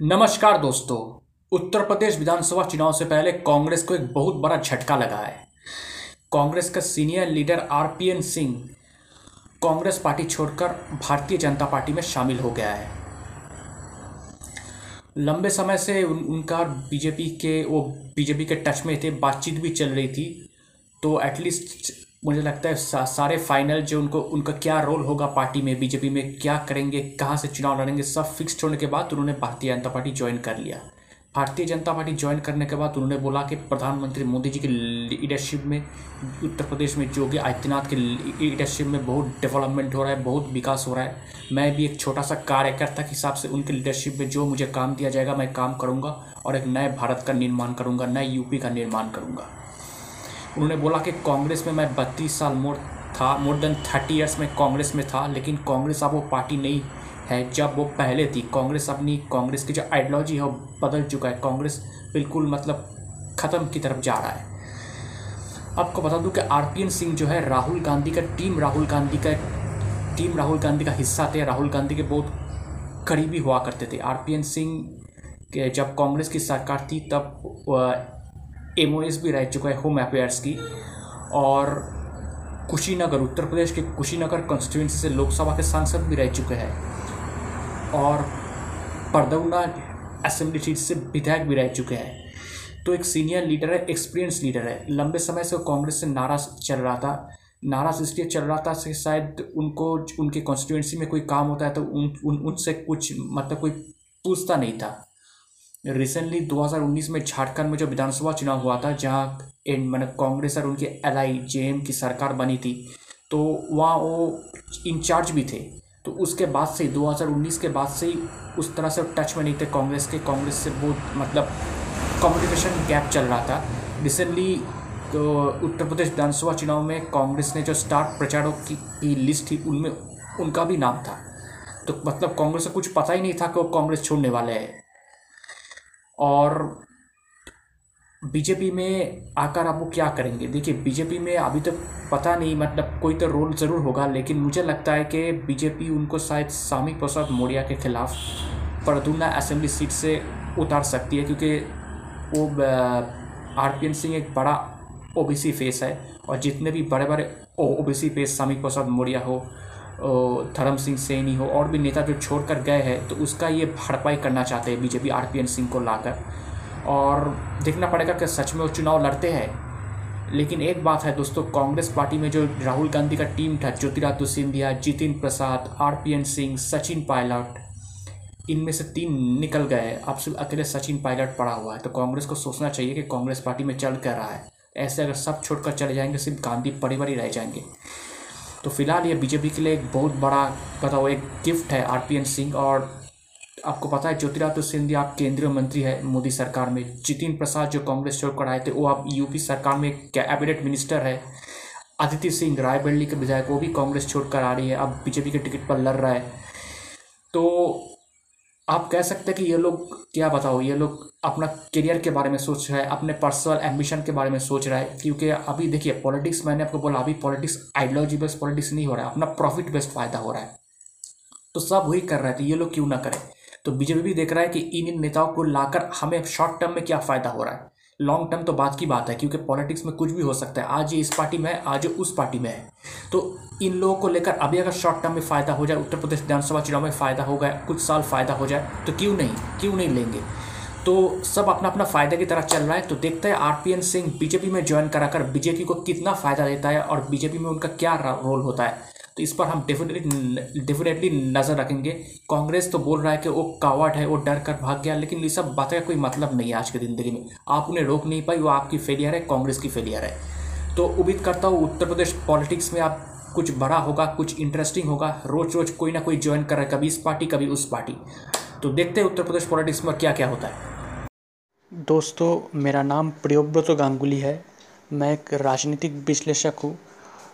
नमस्कार दोस्तों। उत्तर प्रदेश विधानसभा चुनाव से पहले कांग्रेस को एक बहुत बड़ा झटका लगा है। कांग्रेस का senior leader RPN Singh Congress party छोड़कर भारतीय जनता पार्टी में शामिल हो गया है। लंबे समय से उन, उनका बीजेपी के वो बीजेपी के टच में थे बातचीत भी चल रही थी। तो एटलीस्ट मुझे लगता है सा, सारे फाइनल जो उनको उनका क्या रोल होगा पार्टी में बीजेपी में क्या करेंगे कहाँ से चुनाव लड़ेंगे सब फिक्स होने के बाद उन्होंने भारतीय जनता पार्टी ज्वाइन कर लिया। भारतीय जनता पार्टी ज्वाइन करने के बाद उन्होंने बोला कि प्रधानमंत्री मोदी जी की लीडरशिप में उत्तर प्रदेश में योगी आदित्यनाथ की लीडरशिप में बहुत डेवलपमेंट हो रहा है बहुत विकास हो रहा है। मैं भी एक छोटा सा कार्यकर्ता के हिसाब से उनकी लीडरशिप में जो मुझे काम दिया जाएगा मैं काम करूँगा और एक नए भारत का निर्माण करूँगा नए यूपी का निर्माण करूँगा। उन्होंने बोला कि कांग्रेस में मैं बत्तीस साल मोर था, मोर देन थर्टी ईयर्स में कांग्रेस में था, लेकिन कांग्रेस अब वो पार्टी नहीं है। जब वो पहले थी, कांग्रेस अपनी, कांग्रेस की जो आइडियोलॉजी है वो बदल चुका है। कांग्रेस बिल्कुल मतलब ख़त्म की तरफ़ जा रहा है। आपको बता दूँ कि आरपीएन सिंह जो है, राहुल गांधी का टीम राहुल गांधी का टीम राहुल गांधी का हिस्सा थे। राहुल गांधी के बहुत करीबी हुआ करते थे। आरपीएन सिंह के जब कांग्रेस की सरकार थी, तब एमओएस भी रह चुका है होम अफेयर्स की। और कुशीनगर उत्तर प्रदेश के कुशीनगर कॉन्स्टिट्यूंसी से लोकसभा के सांसद भी रह चुके हैं। और परदौना असेंबली सीट से विधायक भी रह चुके हैं। तो एक सीनियर लीडर है एक्सपीरियंस लीडर है। लंबे समय से कांग्रेस से नाराज़ चल रहा था। नाराज़ इसलिए चल रहा था कि शायद उनको उनके कॉन्स्टिट्यूंसी में कोई काम होता है तो उन, उन उनसे कुछ मतलब कोई पूछता नहीं था। रिसेंटली 2019 में झारखंड में जो विधानसभा चुनाव हुआ था जहाँ मतलब कांग्रेस और उनके एल आई की सरकार बनी थी तो वहाँ वो इंचार्ज भी थे। तो उसके बाद से 2019 के बाद से ही उस तरह से टच में नहीं थे कांग्रेस के। कांग्रेस से बहुत मतलब कम्युनिकेशन गैप चल रहा था। रिसेंटली तो उत्तर प्रदेश विधानसभा चुनाव में कांग्रेस ने जो स्टार प्रचारक की, की लिस्ट थी उनमें उनका भी नाम था। तो मतलब कांग्रेस को कुछ पता ही नहीं था कि वो कांग्रेस छोड़ने वाले हैं। और बीजेपी में आकर आप वो क्या करेंगे? देखिए, बीजेपी में अभी तक तो पता नहीं मतलब कोई तो रोल ज़रूर होगा, लेकिन मुझे लगता है कि बीजेपी उनको शायद स्वामी प्रसाद मौर्य के खिलाफ परदुना असेंबली सीट से उतार सकती है, क्योंकि वो आर पी एन सिंह एक बड़ा ओबीसी फेस है और जितने भी बड़े बड़े ओबीसी फेस स्वामी प्रसाद मौर्य हो धर्म सिंह सैनी हो और भी नेता जो छोड़कर गए हैं तो उसका ये भरपाई करना चाहते हैं BJP R P N Singh को लाकर। और देखना पड़ेगा कि सच में वो चुनाव लड़ते हैं। लेकिन एक बात है दोस्तों, कांग्रेस पार्टी में जो राहुल गांधी का टीम था, Jyotiraditya Scindia, Jitin Prasada R P N Singh, Sachin Pilot, इनमें से तीन निकल गए अब सिर्फ़ अकेले सचिन पायलट पड़ा हुआ है। तो कांग्रेस को सोचना चाहिए कि कांग्रेस पार्टी में चल कर रहा है। ऐसे अगर सब छोड़कर चले जाएँगे, सिर्फ़ गांधी परिवार ही रह जाएँगे। तो फ़िलहाल ये बीजेपी के लिए एक बहुत बड़ा, बताओ, एक गिफ्ट है आरपीएन सिंह और आपको पता है ज्योतिरादित्य सिंधिया आप केंद्रीय मंत्री है मोदी सरकार में। जितिन प्रसाद जो कांग्रेस छोड़कर आए थे, वो आप यूपी सरकार में कैबिनेट मिनिस्टर है। अदिति सिंह रायबरेली के विधायक, वो भी कांग्रेस छोड़कर आ रही है। अब बीजेपी के टिकट पर लड़ रहा है। तो आप कह सकते हैं कि ये लोग क्या बताओ ये लोग अपना करियर के बारे में सोच रहा है, अपने पर्सनल एम्बिशन के बारे में सोच रहा है, क्योंकि अभी देखिए पॉलिटिक्स मैंने आपको बोला, अभी पॉलिटिक्स आइडियोलॉजी बेस्ड पॉलिटिक्स नहीं हो रहा है, अपना प्रॉफिट बेस्ड फ़ायदा हो रहा है। तो सब वही कर रहे थे ये लोग क्यों ना करें? तो बीजेपी भी देख रहा है कि इन इन नेताओं को लाकर हमें शॉर्ट टर्म में क्या फ़ायदा हो रहा है? लॉन्ग टर्म तो बात की बात है, क्योंकि पॉलिटिक्स में कुछ भी हो सकता है। आज ये इस पार्टी में है, आज ये उस पार्टी में है। तो इन लोगों को लेकर अभी अगर शॉर्ट टर्म में फ़ायदा हो जाए, उत्तर प्रदेश विधानसभा चुनाव में फ़ायदा हो गया, कुछ साल फ़ायदा हो जाए तो क्यों नहीं? क्यों नहीं लेंगे? तो सब अपना अपना फ़ायदे की तरह चल रहा है। तो देखते हैं आरपीएन सिंह बीजेपी में ज्वाइन कराकर बीजेपी को कितना फ़ायदा देता है और बीजेपी में उनका क्या रोल होता है। तो इस पर हम डेफिनेटली डेफिनेटली नज़र रखेंगे। कांग्रेस तो बोल रहा है कि वो कावट है, वो डर कर भाग गया, लेकिन ये सब बातें का कोई मतलब नहीं है आज की ज़िंदगी में। आप उन्हें रोक नहीं पाई, वो आपकी फेलियर है, कांग्रेस की फेलियर है। तो उम्मीद करता हूँ उत्तर प्रदेश पॉलिटिक्स में आप कुछ बड़ा होगा, कुछ इंटरेस्टिंग होगा रोज़ रोज़ कोई ना कोई ज्वाइन कर रहा है, कभी इस पार्टी कभी उस पार्टी तो देखते हैं उत्तर प्रदेश पॉलिटिक्स में क्या क्या होता है। दोस्तों, मेरा नाम प्रियोव्रत गांगुली है। मैं एक राजनीतिक विश्लेषक हूँ।